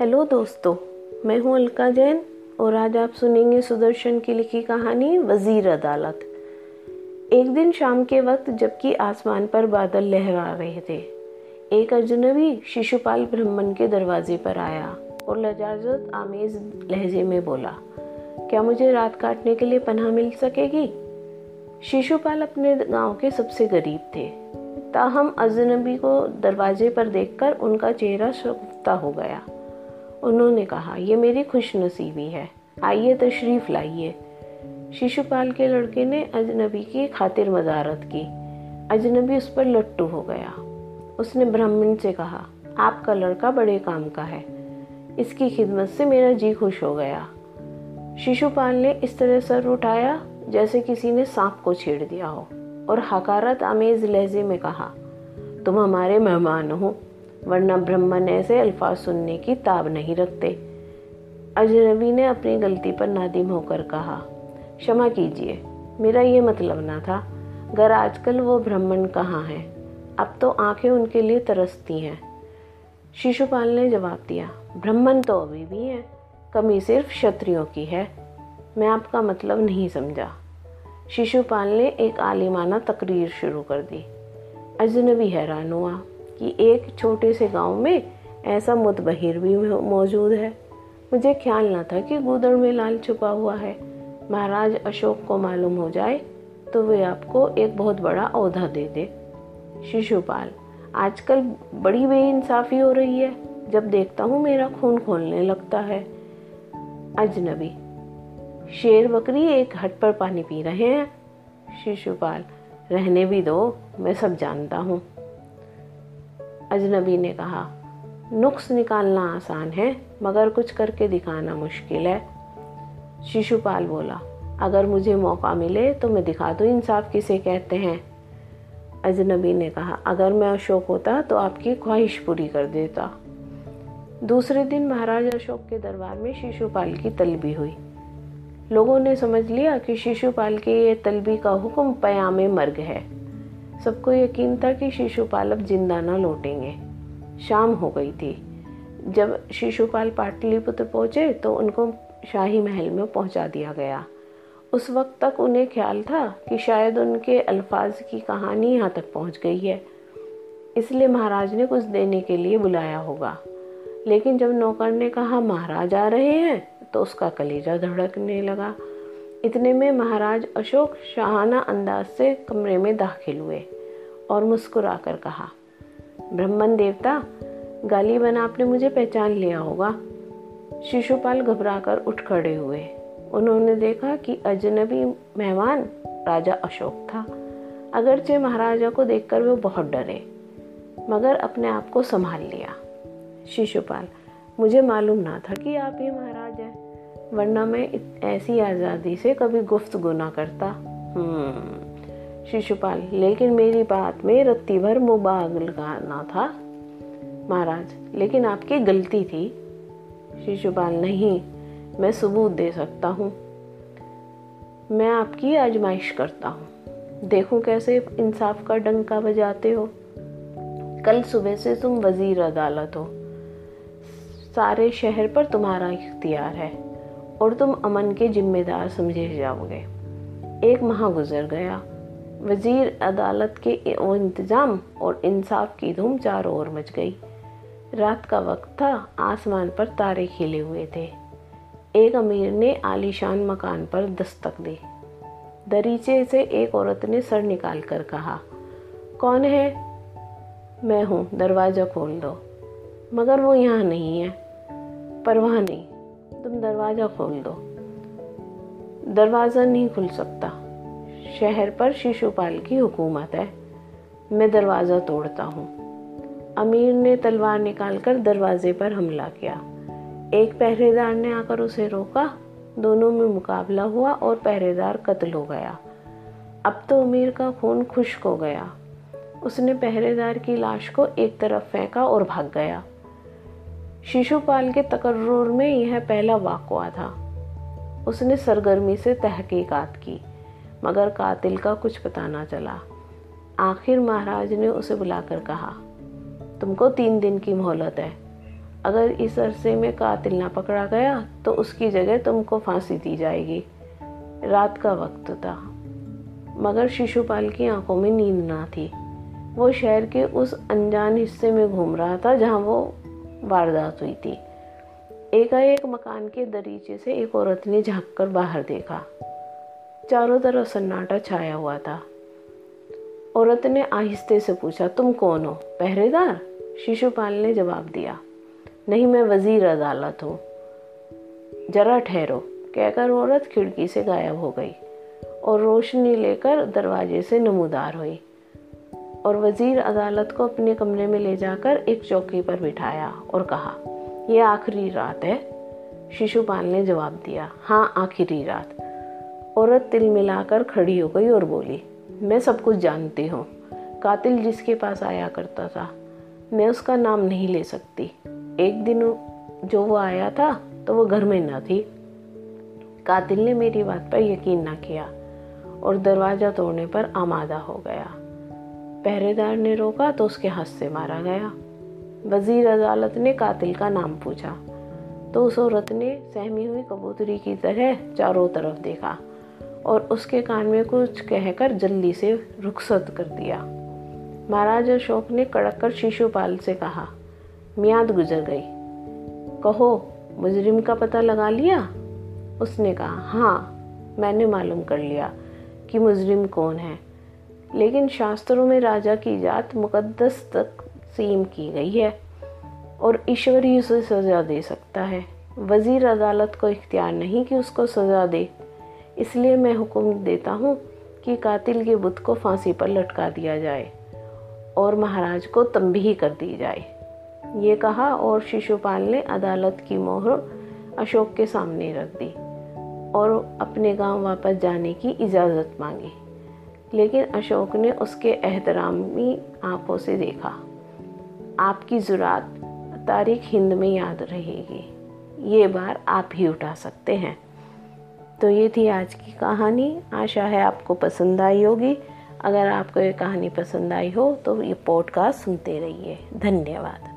Hello दोस्तों, मैं हूँ अलका जैन और आज आप सुनेंगे सुदर्शन की लिखी कहानी वज़ीर अदालत। एक दिन शाम के वक्त जबकि आसमान पर बादल लहरा रहे थे, एक अजनबी शिशुपाल ब्राह्मण के दरवाजे पर आया और लजाजत आमेज लहजे में बोला, क्या मुझे रात काटने के लिए पनाह मिल सकेगी? शिशुपाल अपने गाँव के सबसे गरीब थे। ताहम अजनबी को दरवाजे पर देखकर उनका चेहरा शुफ्ता हो गया। उन्होंने कहा यह मेरी खुश नसीबी है। आइए तशरीफ़ लाइए। शिशुपाल के लड़के ने अजनबी की खातिर मजारत की। अजनबी उस पर लट्टू हो गया। उसने ब्राह्मण से कहा, आपका लड़का बड़े काम का है। इसकी खिदमत से मेरा जी खुश हो गया। शिशुपाल ने इस तरह सर उठाया, जैसे किसी ने सांप को छेड़ दिया हो, और हकारत आमेज लहजे में कहा, तुम हमारे मेहमान हो। वरना ब्रह्मन ऐसे अल्फाज सुनने की ताब नहीं रखते। अजनबी ने अपनी गलती पर नादिम होकर कहा, क्षमा कीजिए, मेरा ये मतलब ना था अगर आजकल वो ब्राह्मण कहाँ हैं? अब तो आँखें उनके लिए तरसती हैं। शिशुपाल ने जवाब दिया ब्राह्मण तो अभी भी हैं, कमी सिर्फ़ क्षत्रियों की है, मैं आपका मतलब नहीं समझा। शिशुपाल ने एक आलिमाना तकरीर शुरू कर दी। अजनबी हैरान हुआ। कि एक छोटे से गाँव में ऐसा मुतबहिर भी मौजूद है। मुझे ख्याल न था कि गुदड़ में लाल छुपा हुआ है। महाराज अशोक को मालूम हो जाए तो वे आपको एक बहुत बड़ा औधा दे दे। शिशुपाल, आजकल बड़ी बेइंसाफी हो रही है। जब देखता हूँ मेरा खून खोलने लगता है। अजनबी, शेर बकरी एक हट पर पानी पी रहे हैं। शिशुपाल, रहने भी दो, मैं सब जानता हूँ। अजनबी ने कहा, नुक्स निकालना आसान है, मगर कुछ करके दिखाना मुश्किल है। शिशुपाल बोला, अगर मुझे मौका मिले तो मैं दिखा दूँ इंसाफ किसे कहते हैं? अजनबी ने कहा, अगर मैं अशोक होता तो आपकी ख्वाहिश पूरी कर देता। दूसरे दिन महाराज अशोक के दरबार में शिशुपाल की तलबी हुई। लोगों ने समझ लिया कि शिशुपाल के ये तलबी का हुक्म पयामे मर्ग है। सबको यकीन था कि शिशुपाल अब ज़िंदा ना लौटेंगे। शाम हो गई थी। जब शिशुपाल पाटलिपुत्र पहुँचे तो उनको शाही महल में पहुँचा दिया गया। उस वक्त तक उन्हें ख्याल था कि शायद उनके अल्फाज की कहानी यहाँ तक पहुँच गई है। इसलिए महाराज ने कुछ देने के लिए बुलाया होगा। लेकिन जब नौकर ने कहा, महाराज आ रहे हैं तो उसका कलेजा धड़कने लगा। इतने में महाराज अशोक शाहाना अंदाज से कमरे में दाखिल हुए और मुस्कुरा कर कहा, ब्रह्मन देवता, गाली बना आपने मुझे पहचान लिया होगा। शिशुपाल घबराकर उठ खड़े हुए। उन्होंने देखा कि अजनबी मेहमान राजा अशोक था। अगरचे महाराजा को देखकर वे बहुत डरे, मगर अपने आप को संभाल लिया। शिशुपाल, मुझे मालूम ना था कि आप ही महाराज वरना मैं ऐसी आज़ादी से कभी गुफ्त गुना करता। हम्म, शिशुपाल लेकिन मेरी बात में रत्ती भर मुबागलगाना था। महाराज लेकिन आपकी गलती थी। शिशुपाल नहीं मैं सबूत दे सकता हूँ। मैं आपकी आजमाइश करता हूँ। देखूँ कैसे इंसाफ का डंका बजाते हो। कल सुबह से तुम वज़ीर अदालत हो। सारे शहर पर तुम्हारा इख्तियार है। और तुम अमन के जिम्मेदार समझे जाओगे। एक माह गुजर गया। वज़ीर अदालत के इंतज़ाम और इंसाफ की धूम चारों ओर मच गई। रात का वक्त था, आसमान पर तारे खिले हुए थे। एक अमीर ने आलीशान मकान पर दस्तक दी। दरीचे से एक औरत ने सर निकाल कर कहा, कौन है? मैं हूँ, दरवाज़ा खोल दो। मगर वो यहाँ नहीं है। परवाह नहीं। तुम दरवाज़ा खोल दो। दरवाज़ा नहीं खुल सकता। शहर पर शिशुपाल की हुकूमत है। मैं दरवाज़ा तोड़ता हूँ। अमीर ने तलवार निकालकर दरवाजे पर हमला किया। एक पहरेदार ने आकर उसे रोका। दोनों में मुकाबला हुआ और पहरेदार कत्ल हो गया। अब तो अमीर का खून खुश्क हो गया। उसने पहरेदार की लाश को एक तरफ़ फेंका और भाग गया। शिशुपाल के तकर्र में यह पहला वाक़ा था। उसने सरगर्मी से तहकीकात की, मगर कातिल का कुछ पता ना चला। आखिर महाराज ने उसे बुलाकर कहा, तुमको तीन दिन की मोहलत है। अगर इस अरसे में कातिल ना पकड़ा गया तो उसकी जगह तुमको फांसी दी जाएगी। रात का वक्त था। मगर शिशुपाल की आँखों में नींद ना थी। वो शहर के उस अनजान हिस्से में घूम रहा था जहाँ वो वारदात हुई थी। एकाएक मकान के दरीचे से एक औरत ने झाँक कर बाहर देखा। चारों तरफ़ सन्नाटा छाया हुआ था। औरत ने आहिस्ते से पूछा, तुम कौन हो? पहरेदार? शिशुपाल ने जवाब दिया, नहीं, मैं वज़ीर अदालत हूँ। जरा ठहरो। कहकर औरत खिड़की से गायब हो गई और रोशनी लेकर दरवाजे से नमूदार हुई। और वज़ीर अदालत को अपने कमरे में ले जाकर एक चौकी पर बिठाया और कहा यह आखिरी रात है। शिशुपाल ने जवाब दिया हाँ आखिरी रात। औरत तिल मिलाकर खड़ी हो गई और बोली, मैं सब कुछ जानती हूँ। कातिल जिसके पास आया करता था, मैं उसका नाम नहीं ले सकती। एक दिन जो वो आया था तो वो घर में न थी। कातिल ने मेरी बात पर यकीन न किया और दरवाज़ा तोड़ने पर आमादा हो गया। पहरेदार ने रोका तो उसके हाथ से मारा गया। वज़ीर अदालत ने कातिल का नाम पूछा। तो उस औरत ने सहमी हुई कबूतरी की तरह चारों तरफ़ देखा और उसके कान में कुछ कहकर जल्दी से रुखसत कर दिया। महाराज अशोक ने कड़क कर शिशुपाल से कहा, मियाद गुजर गई। कहो, मुजरिम का पता लगा लिया? उसने कहा हाँ मैंने मालूम कर लिया कि मुजरिम कौन है। लेकिन शास्त्रों में राजा की जात मुकद्दस तक सीम की गई है और ईश्वर ही उसे सज़ा दे सकता है। वज़ीर अदालत को इख्तियार नहीं कि उसको सज़ा दे। इसलिए मैं हुक्म देता हूँ कि कातिल के बुत को फांसी पर लटका दिया जाए और महाराज को तंबी कर दी जाए। ये कहा और शिशुपाल ने अदालत की मोहर अशोक के सामने रख दी और अपने गाँव वापस जाने की इजाज़त मांगी। लेकिन अशोक ने उसके एहतरामी आँखों से देखा। आपकी ज़ुरात तारीख हिंद में याद रहेगी। ये बार आप ही उठा सकते हैं। तो ये थी आज की कहानी। आशा है आपको पसंद आई होगी। अगर आपको ये कहानी पसंद आई हो तो ये पॉडकास्ट सुनते रहिए। धन्यवाद।